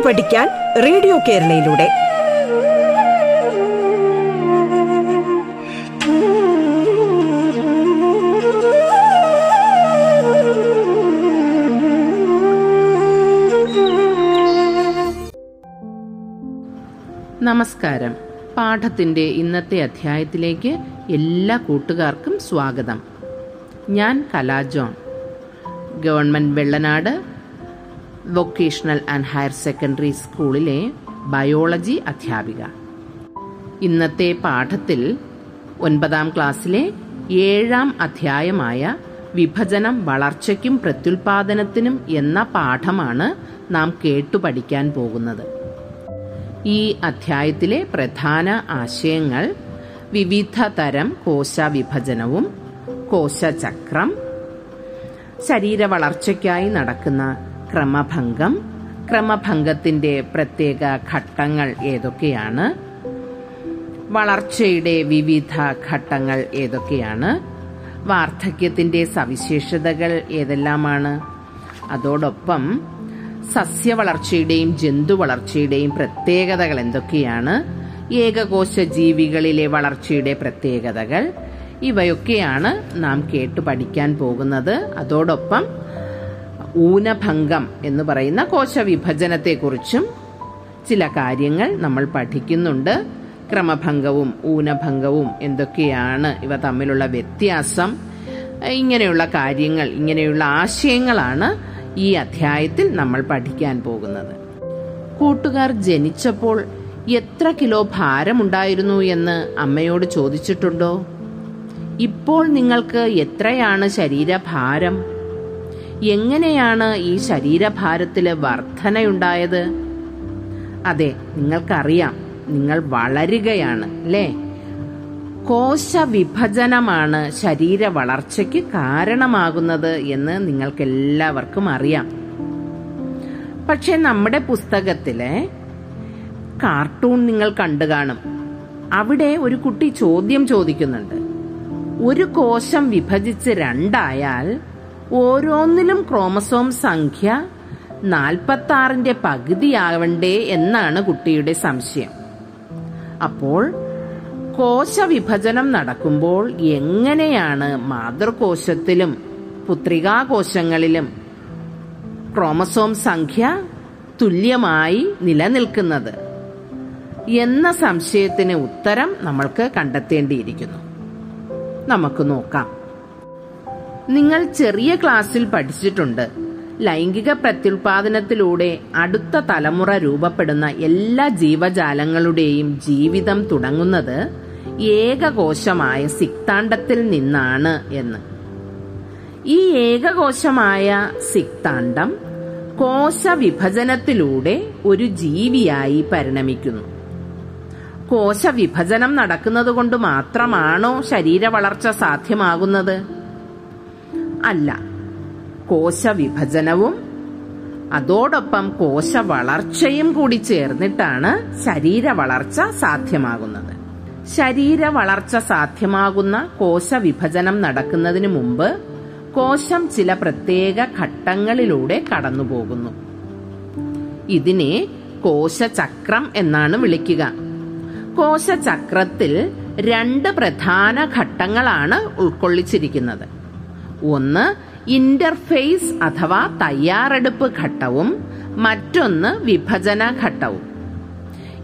കേട്ടുപഠിക്കാൻ radio കേരളയിലൂടെ. നമസ്കാരം. പാഠത്തിന്റെ ഇന്നത്തെ അധ്യായത്തിലേക്ക് എല്ലാ കൂട്ടുകാർക്കും സ്വാഗതം. ഞാൻ Kala John. Government Vellanad vocational and higher secondary സ്കൂളിലെ ബയോളജി അധ്യാപിക ഇന്നത്തെ പാഠത്തിൽ ഒൻപതാം ക്ലാസ്സിലെ ഏഴാം അധ്യായമായ വിഭജനം വളർച്ചയ്ക്കും പ്രത്യുൽപാദനത്തിനും എന്ന പാഠമാണ് നാം കേട്ടു പഠിക്കാൻ പോകുന്നത്. ഈ അധ്യായത്തിലെ പ്രധാന ആശയങ്ങൾ വിവിധ തരം കോശ വിഭജനവും കോശചക്രം ശരീര വളർച്ചയ്ക്കായി നടക്കുന്ന ക്രമഭംഗം. ക്രമഭംഗത്തിന്റെ പ്രത്യേക ഘട്ടങ്ങൾ ഏതൊക്കെയാണ്? വളർച്ചയുടെ വിവിധ ഘട്ടങ്ങൾ ഏതൊക്കെയാണ്? വാർദ്ധക്യത്തിന്റെ സവിശേഷതകൾ ഏതെല്ലാമാണ്? അതോടൊപ്പം സസ്യവളർച്ചയുടെയും ജന്തു വളർച്ചയുടെയും പ്രത്യേകതകൾ എന്തൊക്കെയാണ്? ഏകകോശ ജീവികളിലെ വളർച്ചയുടെ പ്രത്യേകതകൾ. ഇവയൊക്കെയാണ് നാം കേട്ടു പഠിക്കാൻ പോകുന്നത്. അതോടൊപ്പം ഊനഭംഗം എന്ന് പറയുന്ന കോശവിഭജനത്തെക്കുറിച്ചും ചില കാര്യങ്ങൾ നമ്മൾ പഠിക്കുന്നുണ്ട്. ക്രമഭംഗവും ഊനഭംഗവും എന്തൊക്കെയാണ്? ഇവ തമ്മിലുള്ള വ്യത്യാസം ഇങ്ങനെയുള്ള കാര്യങ്ങൾ ഇങ്ങനെയുള്ള ആശയങ്ങളാണ് ഈ അധ്യായത്തിൽ നമ്മൾ പഠിക്കാൻ പോകുന്നത്. കൂട്ടുകാർ ജനിച്ചപ്പോൾ എത്ര കിലോ ഭാരമുണ്ടായിരുന്നു എന്ന് അമ്മയോട് ചോദിച്ചിട്ടുണ്ടോ? ഇപ്പോൾ നിങ്ങൾക്ക് എത്രയാണ് ശരീരഭാരം? എങ്ങനെയാണ് ഈ ശരീരഭാരത്തിൽ വർധനയുണ്ടായത്? അതെ നിങ്ങൾക്കറിയാം. നിങ്ങൾ വളരുകയാണ് അല്ലേ? കോശ വിഭജനമാണ് ശരീര വളർച്ചയ്ക്ക് കാരണമാകുന്നത് എന്ന് നിങ്ങൾക്ക് എല്ലാവർക്കും അറിയാം. പക്ഷെ നമ്മുടെ പുസ്തകത്തിലെ കാർട്ടൂൺ നിങ്ങൾ കണ്ടു കാണും. അവിടെ ഒരു കുട്ടി ചോദ്യം ചോദിക്കുന്നുണ്ട്. ഒരു കോശം വിഭജിച്ച് രണ്ടായാൽ ഓരോന്നിലും ക്രോമസോം സംഖ്യ നാൽപ്പത്തി ആറിന്റെ പകുതിയാവണ്ടേ എന്നാണ് കുട്ടിയുടെ സംശയം. അപ്പോൾ കോശവിഭജനം നടക്കുമ്പോൾ എങ്ങനെയാണ് മാതൃകോശത്തിലും പുത്രികാകോശങ്ങളിലും ക്രോമസോം സംഖ്യ തുല്യമായി നിലനിൽക്കുന്നത് എന്ന സംശയത്തിന് ഉത്തരം നമ്മൾക്ക് കണ്ടെത്തേണ്ടിയിരിക്കുന്നു. നമുക്ക് നോക്കാം. നിങ്ങൾ ചെറിയ ക്ലാസ്സിൽ പഠിച്ചിട്ടുണ്ട്. ലൈംഗിക പ്രത്യുൽപാദനത്തിലൂടെ അടുത്ത തലമുറ രൂപപ്പെടുന്ന എല്ലാ ജീവജാലങ്ങളുടെയും ജീവിതം തുടങ്ങുന്നത് ഏകകോശമായ സിക്താണ്ടത്തിൽ നിന്നാണ് എന്ന്. ഈ ഏകകോശമായ സിക്താണ്ടം കോശവിഭജനത്തിലൂടെ ഒരു ജീവിയായി പരിണമിക്കുന്നു. കോശവിഭജനം നടക്കുന്നത് കൊണ്ട് മാത്രമാണോ ശരീര വളർച്ച സാധ്യമാകുന്നത്? അല്ല. കോശവിഭജനവും അതോടൊപ്പം കോശ വളർച്ചയും കൂടി ചേർന്നിട്ടാണ് ശരീര വളർച്ച സാധ്യമാകുന്നത്. ശരീര വളർച്ച സാധ്യമാകുന്ന കോശവിഭജനം നടക്കുന്നതിന് മുമ്പ് കോശം ചില പ്രത്യേക ഘട്ടങ്ങളിലൂടെ കടന്നുപോകുന്നു. ഇതിനെ കോശചക്രം എന്നാണ് വിളിക്കുക. കോശചക്രത്തിൽ രണ്ട് പ്രധാന ഘട്ടങ്ങളാണ് ഉൾക്കൊള്ളിച്ചിരിക്കുന്നത്. ഒന്ന് ഇന്റർഫേസ് അഥവാ തയ്യാറെടുപ്പ് ഘട്ടവും മറ്റൊന്ന് വിഭജന ഘട്ടവും.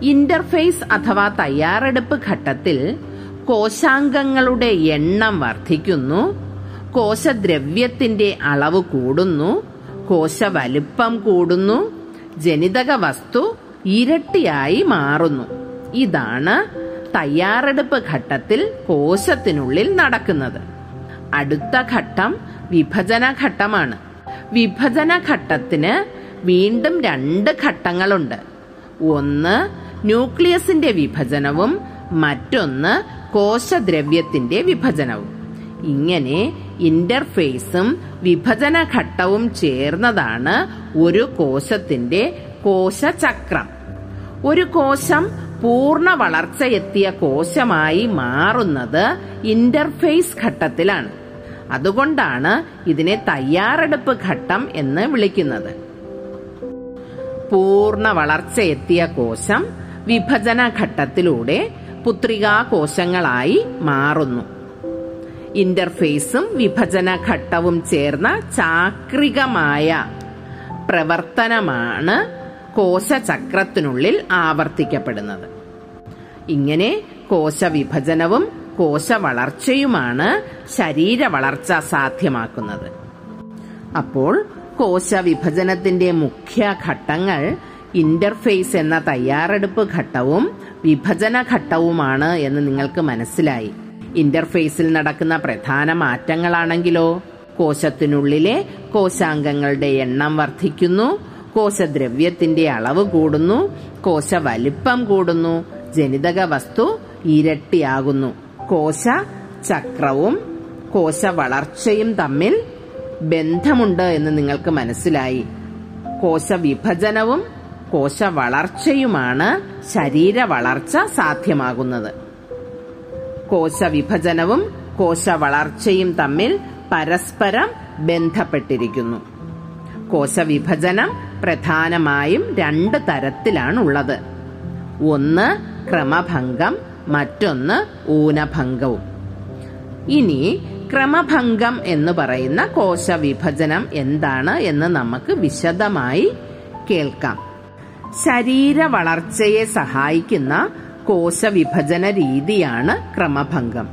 ഇന്റർഫേസ് അഥവാ തയ്യാറെടുപ്പ് ഘട്ടത്തിൽ കോശാംഗങ്ങളുടെ എണ്ണം വർദ്ധിക്കുന്നു കോശദ്രവ്യത്തിന്റെ അളവ് കൂടുന്നു കോശവലുപ്പം കൂടുന്നു ജനിതക വസ്തു ഇരട്ടിയായി മാറുന്നു. ഇതാണ് തയ്യാറെടുപ്പ് ഘട്ടത്തിൽ കോശത്തിനുള്ളിൽ നടക്കുന്നത്. അടുത്ത ഘട്ടം വിഭജന ഘട്ടമാണ് വിഭജന ഘട്ടത്തിന് വീണ്ടും രണ്ട് ഘട്ടങ്ങളുണ്ട്. ഒന്ന് ന്യൂക്ലിയസിന്റെ വിഭജനവും മറ്റൊന്ന് കോശദ്രവ്യത്തിന്റെ വിഭജനവും. ഇങ്ങനെ ഇന്റർഫേസും വിഭജന ഘട്ടവും ചേർന്നതാണ് ഒരു കോശത്തിന്റെ കോശചക്രം. ഒരു കോശം പൂർണ വളർച്ചയെത്തിയ കോശമായി മാറുന്നത് ഇന്റർഫേസ് ഘട്ടത്തിലാണ്. അതുകൊണ്ടാണ് ഇതിനെ തയ്യാറെടുപ്പ് ഘട്ടം എന്ന് വിളിക്കുന്നത്. പൂർണ വളർച്ചയെത്തിയ കോശം വിഭജന ഘട്ടത്തിലൂടെ പുത്രികാ കോശങ്ങളായി മാറുന്നു. ഇന്റർഫേസും വിഭജന ഘട്ടവും ചേർന്ന ചാക്രികമായ പ്രവർത്തനമാണ് കോശചക്രത്തിനുള്ളിൽ ആവർത്തിക്കപ്പെടുന്നത്. ഇങ്ങനെ കോശവിഭജനവും കോശ വളർച്ചയുമാണ് ശരീര വളർച്ച സാധ്യമാക്കുന്നത്. അപ്പോൾ കോശവിഭജനത്തിന്റെ മുഖ്യ ഘട്ടങ്ങൾ ഇന്റർഫേസ് എന്ന തയ്യാറെടുപ്പ് ഘട്ടവും വിഭജന ഘട്ടവുമാണ് എന്ന് നിങ്ങൾക്ക് മനസ്സിലായി. ഇന്റർഫേസിൽ നടക്കുന്ന പ്രധാന മാറ്റങ്ങളാണെങ്കിലോ? കോശത്തിനുള്ളിലെ കോശാംഗങ്ങളുടെ എണ്ണം വർദ്ധിക്കുന്നു കോശദ്രവ്യത്തിന്റെ അളവ് കൂടുന്നു കോശ വലിപ്പം കൂടുന്നു ജനിതക വസ്തു ഇരട്ടിയാകുന്നു. കോശ ചക്രവും കോശ വളർച്ചയും തമ്മിൽ ബന്ധമുണ്ട് എന്ന് നിങ്ങൾക്ക് മനസ്സിലായി. കോശ വിഭജനവും കോശ വളർച്ചയുമാണ് ശരീര വളർച്ച സാധ്യമാകുന്നത്. കോശ വിഭജനവും കോശ വളർച്ചയും തമ്മിൽ പരസ്പരം ബന്ധപ്പെട്ടിരിക്കുന്നു. കോശവിഭജനം പ്രധാനമായും രണ്ട് തരത്തിലാണുള്ളത്. ഒന്ന് ക്രമഭംഗം മറ്റൊന്ന് ഊനഭംഗവും. ഇനി ക്രമഭംഗം എന്ന് പറയുന്ന കോശവിഭജനം എന്താണ് എന്ന് നമുക്ക് വിശദമായി കേൾക്കാം. ശരീര വളർച്ചയെ സഹായിക്കുന്ന കോശവിഭജന രീതിയാണ് ക്രമഭംഗം.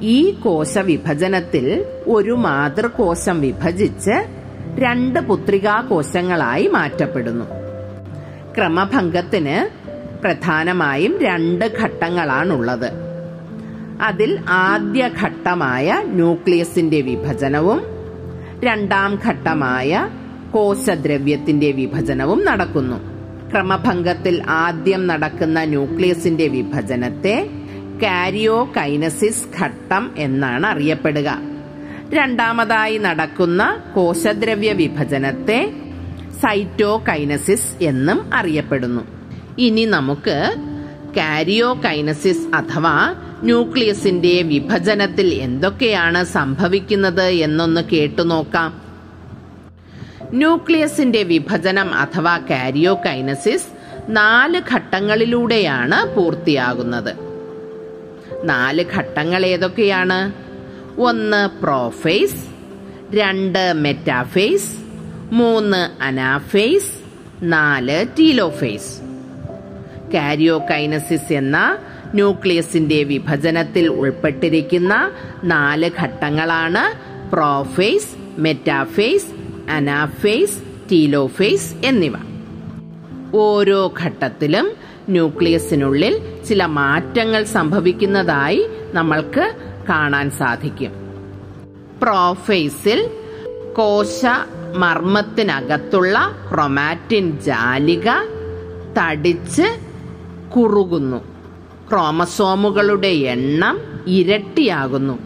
ഈ കോശവിഭജനത്തിൽ ഒരു മാതൃകോശം വിഭജിച്ച് രണ്ട് പുത്രികാ കോശങ്ങളായി മാറ്റപ്പെടുന്നു. ക്രമഭംഗത്തിന് പ്രധാനമായും രണ്ട് ഘട്ടങ്ങളാണുള്ളത്. അതിൽ ആദ്യ ഘട്ടമായ ന്യൂക്ലിയസിന്റെ വിഭജനവും രണ്ടാം ഘട്ടമായ കോശദ്രവ്യത്തിന്റെ വിഭജനവും നടക്കുന്നു. ക്രമഭംഗത്തിൽ ആദ്യം നടക്കുന്ന ന്യൂക്ലിയസിന്റെ വിഭജനത്തെ കാരിയോകൈനസിസ് ഘട്ടം എന്നാണ് അറിയപ്പെടുക. രണ്ടാമതായി നടക്കുന്ന കോശദ്രവ്യ വിഭജനത്തെ സൈറ്റോകൈനസിസ് എന്നും അറിയപ്പെടുന്നു. ഇനി നമുക്ക് കാരിയോകൈനസിസ് അഥവാ ന്യൂക്ലിയസിന്റെ വിഭജനത്തിൽ എന്തൊക്കെയാണ് സംഭവിക്കുന്നത് എന്നൊന്ന് കേട്ടുനോക്കാം ന്യൂക്ലിയസിന്റെ വിഭജനം അഥവാ കാരിയോകൈനസിസ് നാല് ഘട്ടങ്ങളിലൂടെയാണ് പൂർത്തിയാകുന്നത്. നാല് ഘട്ടങ്ങൾ ഏതൊക്കെയാണ്? ഒന്ന് പ്രോഫേസ് രണ്ട് മെറ്റാഫേസ് മൂന്ന് അനാഫേസ് നാല് ടീലോഫേസ് കാരിയോകൈനസിസ് എന്ന ന്യൂക്ലിയസിന്റെ വിഭജനത്തിൽ ഉൾപ്പെട്ടിരിക്കുന്ന നാല് ഘട്ടങ്ങളാണ് പ്രോഫേസ് മെറ്റാഫേസ് അനാഫേസ് ടീലോഫേസ് എന്നിവ. ഓരോ ഘട്ടത്തിലും ന്യൂക്ലിയസിനുള്ളിൽ ചില മാറ്റങ്ങൾ സംഭവിക്കുന്നതായി നമ്മൾക്ക് കാണാൻ സാധിക്കും. പ്രോഫേസിൽ കോശ മർമ്മത്തിനകത്തുള്ള ക്രൊമാറ്റിൻ ജാലിക തടിച്ച് കുറുകുന്നു. ക്രോമസോമുകളുടെ എണ്ണം ഇരട്ടിയാകുന്നു.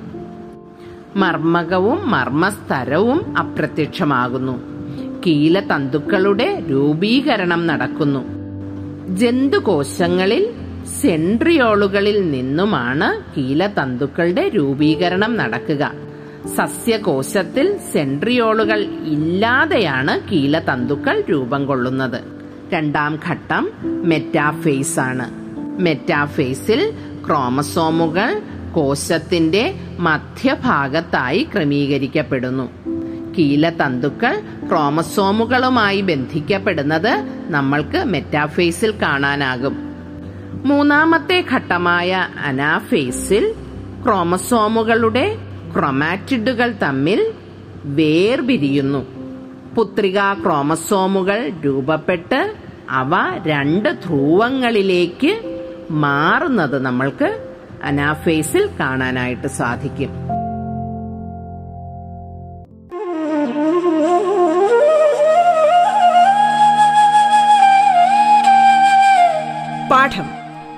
മർമ്മകവും മർമ്മസ്തരവും അപ്രത്യക്ഷമാകുന്നു. കീലതന്തുക്കളുടെ രൂപീകരണം നടക്കുന്നു. ജന്തുകോശങ്ങളിൽ സെൻട്രിയോളുകളിൽ നിന്നുമാണ് കീലതന്തുക്കളുടെ രൂപീകരണം നടക്കുക. സസ്യകോശത്തിൽ സെൻട്രിയോളുകൾ ഇല്ലാതെയാണ് കീലതന്തുക്കൾ രൂപം കൊള്ളുന്നത്. രണ്ടാം ഘട്ടം മെറ്റാഫേസ് ആണ് മെറ്റാഫേസിൽ ക്രോമസോമുകൾ കോശത്തിന്റെ മധ്യഭാഗത്തായി ക്രമീകരിക്കപ്പെടുന്നു. കീലതന്തുക്കൾ ക്രോമസോമുകളുമായി ബന്ധിക്കപ്പെടുന്നത് നമ്മൾക്ക് മെറ്റാഫേസിൽ കാണാനാകും. മൂന്നാമത്തെ ഘട്ടമായ അനാഫേസിൽ ക്രോമസോമുകളുടെ ക്രൊമാറ്റിഡുകൾ തമ്മിൽ വേർപിരിയുന്നു. പുത്രികാ ക്രോമസോമുകൾ രൂപപ്പെട്ട് അവ രണ്ട് ധ്രുവങ്ങളിലേക്ക് മാറുന്നത് നമ്മൾക്ക് അനാഫേസിൽ കാണാനായിട്ട് സാധിക്കും.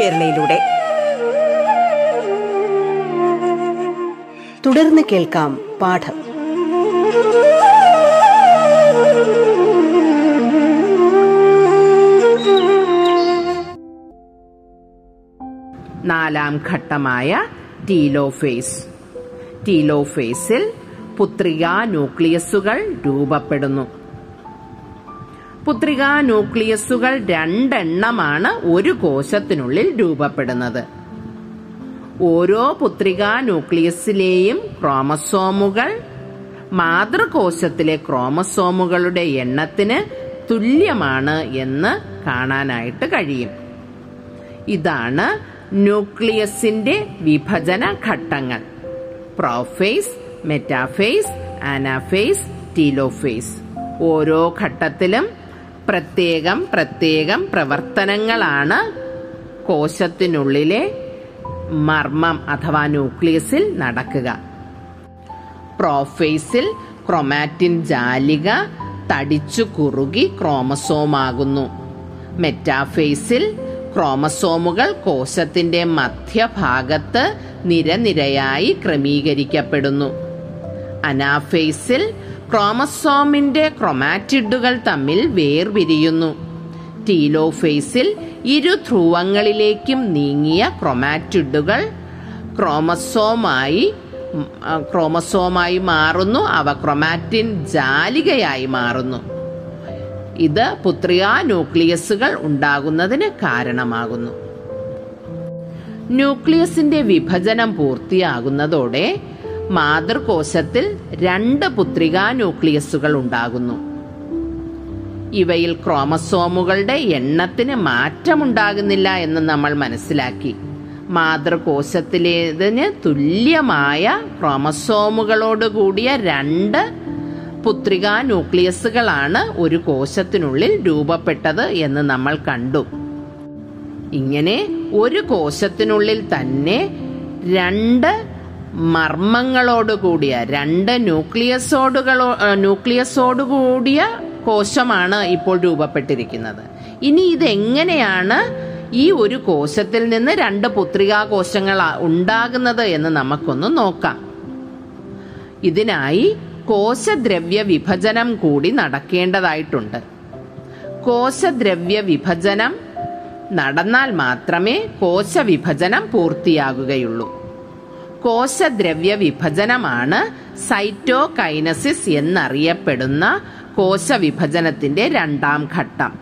കേരളയിലൂടെ. തുടർന്ന് കേൾക്കാം പാഠം. നാലാം ഘട്ടമായ ടീലോഫേസ് ടീലോഫേസിൽ പുത്രികാ ന്യൂക്ലിയസുകൾ രൂപപ്പെടുന്നു. പുത്രികാ ന്യൂക്ലിയസുകൾ രണ്ടെണ്ണമാണ് ഒരു കോശത്തിനുള്ളിൽ രൂപപ്പെടുന്നത്. ഓരോ പുത്രികാ ന്യൂക്ലിയസിലെയും ക്രോമസോമുകൾ മാതൃകോശത്തിലെ ക്രോമസോമുകളുടെ എണ്ണത്തിന് തുല്യമാണ് എന്ന് കാണാനായിട്ട് കഴിയും. ഇതാണ് ന്യൂക്ലിയസിന്റെ വിഭജന ഘട്ടങ്ങൾ. Prophase metaphase anaphase telophase. ഓരോ ഘട്ടത്തിലും പ്രത്യേകം പ്രത്യേകം പ്രവർത്തനങ്ങളാണ് കോശത്തിനുള്ളിലെ മർമ്മം അഥവാ ന്യൂക്ലിയസിൽ നടക്കുക. പ്രോഫേസിൽ ക്രൊമാറ്റിൻ ജാലിക തടിച്ചു കുറുകി ക്രോമസോമാകുന്നു. മെറ്റാഫേസിൽ ക്രോമസോമുകൾ കോശത്തിന്റെ മധ്യഭാഗത്ത് നിരനിരയായി ക്രമീകരിക്കപ്പെടുന്നു. അനാഫേസിൽ ക്രോമസോമിന്റെ ക്രൊമാറ്റിഡുകൾ തമ്മിൽ വേർപിരിയുന്നു. ടീലോഫേസിൽ ഇരു ധ്രുവങ്ങളിലേക്കും നീങ്ങിയ ക്രൊമാറ്റിഡുകൾ ക്രോമസോമായി ക്രോമസോമായി മാറുന്നു. അവ ക്രൊമാറ്റിൻ ജാലികയായി മാറുന്നു. ഇത് പുത്രിയാ ന്യൂക്ലിയസുകൾ ഉണ്ടാകുന്നതിന് കാരണമാകുന്നു. ന്യൂക്ലിയസിന്റെ വിഭജനം പൂർത്തിയാകുന്നതോടെ മാതൃകോശത്തിൽ രണ്ട് പുത്രികാ ന്യൂക്ലിയസുകൾ ഉണ്ടാകുന്നു. ഇവയിൽ ക്രോമസോമുകളുടെ എണ്ണത്തിന് മാറ്റമുണ്ടാകുന്നില്ല എന്ന് നമ്മൾ മനസ്സിലാക്കി. മാതൃകോശത്തിലേതിന് തുല്യമായ ക്രോമസോമുകളോട് കൂടിയ രണ്ട് പുത്രികാ ന്യൂക്ലിയസുകളാണ് ഒരു കോശത്തിനുള്ളിൽ രൂപപ്പെട്ടത് എന്ന് നമ്മൾ കണ്ടു. ഇങ്ങനെ ഒരു കോശത്തിനുള്ളിൽ തന്നെ രണ്ട് മർമ്മങ്ങളോട് കൂടിയ രണ്ട് ന്യൂക്ലിയസോട് കൂടിയ കോശമാണ് ഇപ്പോൾ രൂപപ്പെട്ടിരിക്കുന്നത്. ഇനി ഇതെങ്ങനെയാണ് ഈ ഒരു കോശത്തിൽ നിന്ന് രണ്ട് പുത്രികാ കോശങ്ങൾ ഉണ്ടാകുന്നത് എന്ന് നമുക്കൊന്ന് നോക്കാം. ഇതിനായി കോശദ്രവ്യ വിഭജനം കൂടി നടക്കേണ്ടതായിട്ടുണ്ട്. കോശദ്രവ്യ വിഭജനം നടന്നാൽ മാത്രമേ കോശവിഭജനം പൂർത്തിയാകുകയുള്ളൂ. കോശദ്രവ്യ വിഭജനമാണ് സൈറ്റോകൈനസിസ് എന്നറിയപ്പെടുന്ന കോശവിഭജനത്തിന്റെ രണ്ടാം ഘട്ടം.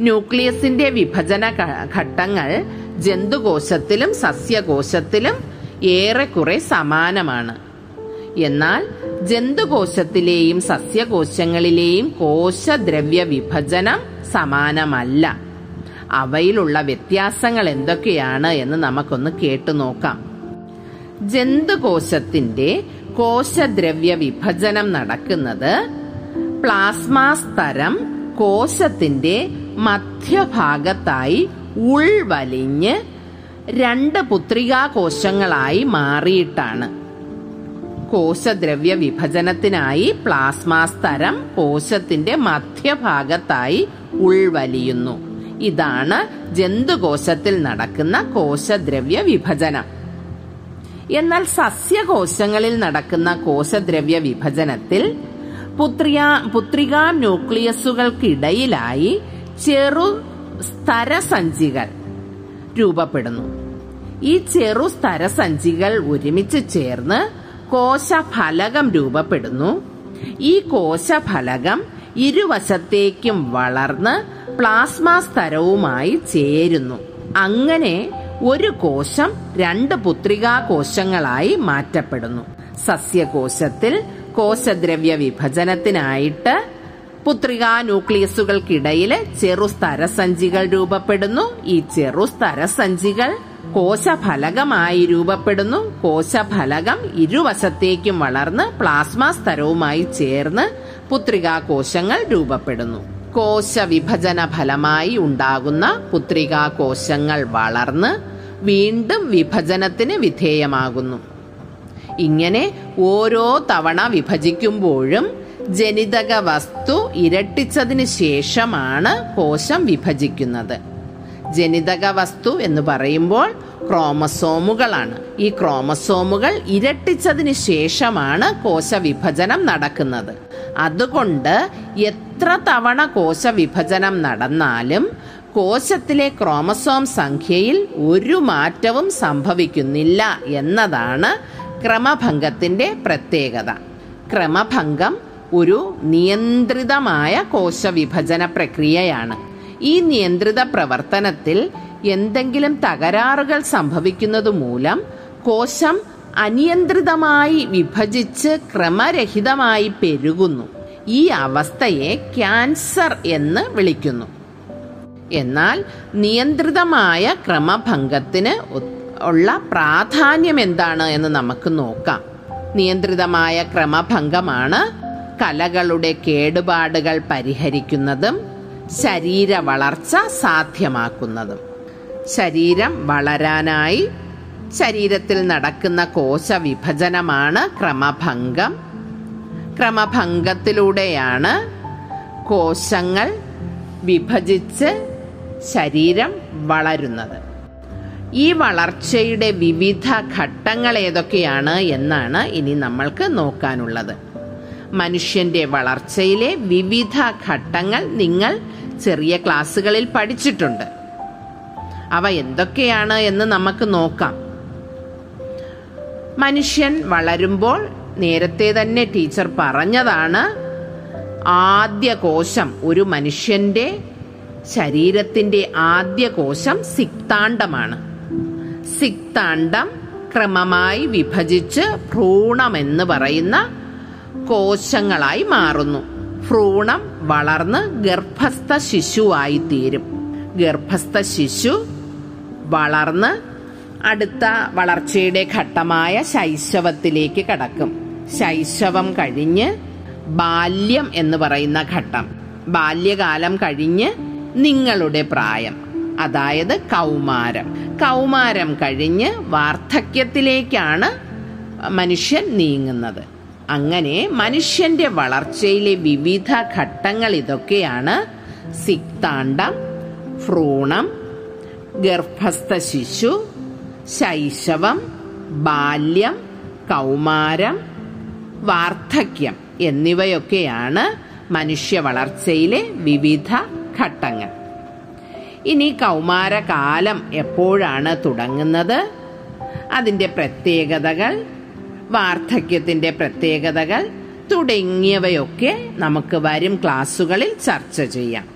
ന്യൂക്ലിയസിന്റെ വിഭജന ഘട്ടങ്ങൾ ജന്തുകോശത്തിലും സസ്യകോശത്തിലും ഏറെക്കുറെ സമാനമാണ്. എന്നാൽ ജന്തുകോശത്തിലെയും സസ്യകോശങ്ങളിലെയും കോശദ്രവ്യ വിഭജനം സമാനമല്ല. അവയിലുള്ള വ്യത്യാസങ്ങൾ എന്തൊക്കെയാണ് എന്ന് നമുക്കൊന്ന് കേട്ടു നോക്കാം. ജന്തുകോശത്തിന്റെ കോശദ്രവ്യ വിഭജനം നടക്കുന്നത് പ്ലാസ്മാ സ്തരം കോശത്തിന്റെ മധ്യഭാഗത്തായി ഉൾവലിഞ്ഞ് രണ്ട് പുത്രികാ കോശങ്ങളായി മാറിയിട്ടാണ്. കോശദ്രവ്യ വിഭജനത്തിനായി പ്ലാസ്മാ സ്തരം കോശത്തിന്റെ മധ്യഭാഗത്തായി ഉൾവലിയുന്നു. ഇതാണ് ജന്തുകോശത്തിൽ നടക്കുന്ന കോശദ്രവ്യ വിഭജനം. എന്നാൽ സസ്യകോശങ്ങളിൽ നടക്കുന്ന കോശദ്രവ്യ വിഭജനത്തിൽ പുത്രിയ പുത്രികാ ന്യൂക്ലിയസുകൾക്കിടയിലായി ചെറു സ്തരസഞ്ചികൾ രൂപപ്പെടുന്നു. ഈ ചെറു സ്തരസഞ്ചികൾ ഒരുമിച്ച് ചേർന്ന് കോശഫലകം രൂപപ്പെടുന്നു. ഈ കോശഫലകം ഇരുവശത്തേക്കും വളർന്ന് പ്ലാസ്മ സ്തരവുമായി ചേരുന്നു. അങ്ങനെ ഒരു കോശം രണ്ട് പുത്രികാ കോശങ്ങളായി മാറ്റപ്പെടുന്നു. സസ്യകോശത്തിൽ കോശദ്രവ്യ വിഭജനത്തിനായിട്ട് പുത്രികാ ന്യൂക്ലിയസുകൾക്കിടയിൽ ചെറു സ്തരസഞ്ചികൾ രൂപപ്പെടുന്നു. ഈ ചെറു സ്തരസഞ്ചികൾ കോശഫലകമായി രൂപപ്പെടുന്നു. കോശഫലകം ഇരുവശത്തേക്കും വളർന്ന് പ്ലാസ്മ സ്തരവുമായി ചേർന്ന് പുത്രികാ കോശങ്ങൾ രൂപപ്പെടുന്നു. കോശവിഭജന ഫലമായി ഉണ്ടാകുന്ന പുത്രികാ കോശങ്ങൾ വളർന്ന് വീണ്ടും വിഭജനത്തിന് വിധേയമാകുന്നു. ഇങ്ങനെ ഓരോ തവണ വിഭജിക്കുമ്പോഴും ജനിതക വസ്തു ഇരട്ടിച്ചതിന് ശേഷമാണ് കോശം വിഭജിക്കുന്നത്. ജനിതക വസ്തു എന്ന് പറയുമ്പോൾ ക്രോമസോമുകളാണ്. ഈ ക്രോമസോമുകൾ ഇരട്ടിച്ചതിന് ശേഷമാണ് കോശവിഭജനം നടക്കുന്നത്. അതുകൊണ്ട് എത്ര തവണ കോശവിഭജനം നടന്നാലും കോശത്തിലെ ക്രോമസോം സംഖ്യയിൽ ഒരു മാറ്റവും സംഭവിക്കുന്നില്ല എന്നതാണ് ക്രമഭംഗത്തിന്റെ പ്രത്യേകത. ക്രമഭംഗം ഒരു നിയന്ത്രിതമായ കോശവിഭജന പ്രക്രിയയാണ്. ഈ നിയന്ത്രിത പ്രവർത്തനത്തിൽ എന്തെങ്കിലും തകരാറുകൾ സംഭവിക്കുന്നത് മൂലം കോശം അനിയന്ത്രിതമായി വിഭജിച്ച് ക്രമരഹിതമായി പെരുകുന്നു. ഈ അവസ്ഥയെ ക്യാൻസർ എന്ന് വിളിക്കുന്നു. എന്നാൽ നിയന്ത്രിതമായ ക്രമഭംഗത്തിന് ഉള്ള പ്രാധാന്യം എന്താണ് എന്ന് നമുക്ക് നോക്കാം. നിയന്ത്രിതമായ ക്രമഭംഗമാണ് കലകളുടെ കേടുപാടുകൾ പരിഹരിക്കുന്നതും ശരീര വളർച്ച സാധ്യമാക്കുന്നതും. ശരീരം വളരാനായി ശരീരത്തിൽ നടക്കുന്ന കോശ വിഭജനമാണ് ക്രമഭംഗം. ക്രമഭംഗത്തിലൂടെയാണ് കോശങ്ങൾ വിഭജിച്ച് ശരീരം വളരുന്നത്. ഈ വളർച്ചയുടെ വിവിധ ഘട്ടങ്ങൾ ഏതൊക്കെയാണ് എന്നാണ് ഇനി നമ്മൾക്ക് നോക്കാനുള്ളത്. മനുഷ്യന്റെ വളർച്ചയിലെ വിവിധ ഘട്ടങ്ങൾ നിങ്ങൾ ചെറിയ ക്ലാസ്സുകളിൽ പഠിച്ചിട്ടുണ്ട്. അവ എന്തൊക്കെയാണ് എന്ന് നമുക്ക് നോക്കാം. മനുഷ്യൻ വളരുമ്പോൾ നേരത്തെ തന്നെ ടീച്ചർ പറഞ്ഞതാണ് ആദ്യ കോശം ഒരു മനുഷ്യന്റെ ശരീരത്തിന്റെ ആദ്യ കോശം സിക്താണ്ഡമാണ് സിക്താണ്ഡം ക്രമമായി വിഭജിച്ച് ഭ്രൂണം എന്ന് പറയുന്ന കോശങ്ങളായി മാറുന്നു. ഭ്രൂണം വളർന്ന് ഗർഭസ്ഥ ശിശുവായി തീരും. ഗർഭസ്ഥ ശിശു വളർന്ന് അടുത്ത വളർച്ചയുടെ ഘട്ടമായ ശൈശവത്തിലേക്ക് കടക്കും. ശൈശവം കഴിഞ്ഞ് ബാല്യം എന്ന് പറയുന്ന ഘട്ടം. ബാല്യകാലം കഴിഞ്ഞ് നിങ്ങളുടെ പ്രായം. അതായത് കൗമാരം. കൗമാരം കഴിഞ്ഞ് വാർദ്ധക്യത്തിലേക്കാണ് മനുഷ്യൻ നീങ്ങുന്നത്. അങ്ങനെ മനുഷ്യന്റെ വളർച്ചയിലെ വിവിധ ഘട്ടങ്ങൾ ഇതൊക്കെയാണ് സിക്താണ്ഡം ഭ്രൂണം ഗർഭസ്ഥ ശിശു ശൈശവം ബാല്യം കൗമാരം വാർദ്ധക്യം എന്നിവയൊക്കെയാണ് മനുഷ്യ വളർച്ചയിലെ വിവിധ ഘട്ടങ്ങൾ. ഇനി കൗമാരകാലം എപ്പോഴാണ് തുടങ്ങുന്നത്? അതിന്റെ പ്രത്യേകതകൾ വാർദ്ധക്യത്തിന്റെ പ്രത്യേകതകൾ തുടങ്ങിയവയൊക്കെ നമുക്ക് വരും ക്ലാസ്സുകളിൽ ചർച്ച ചെയ്യാം.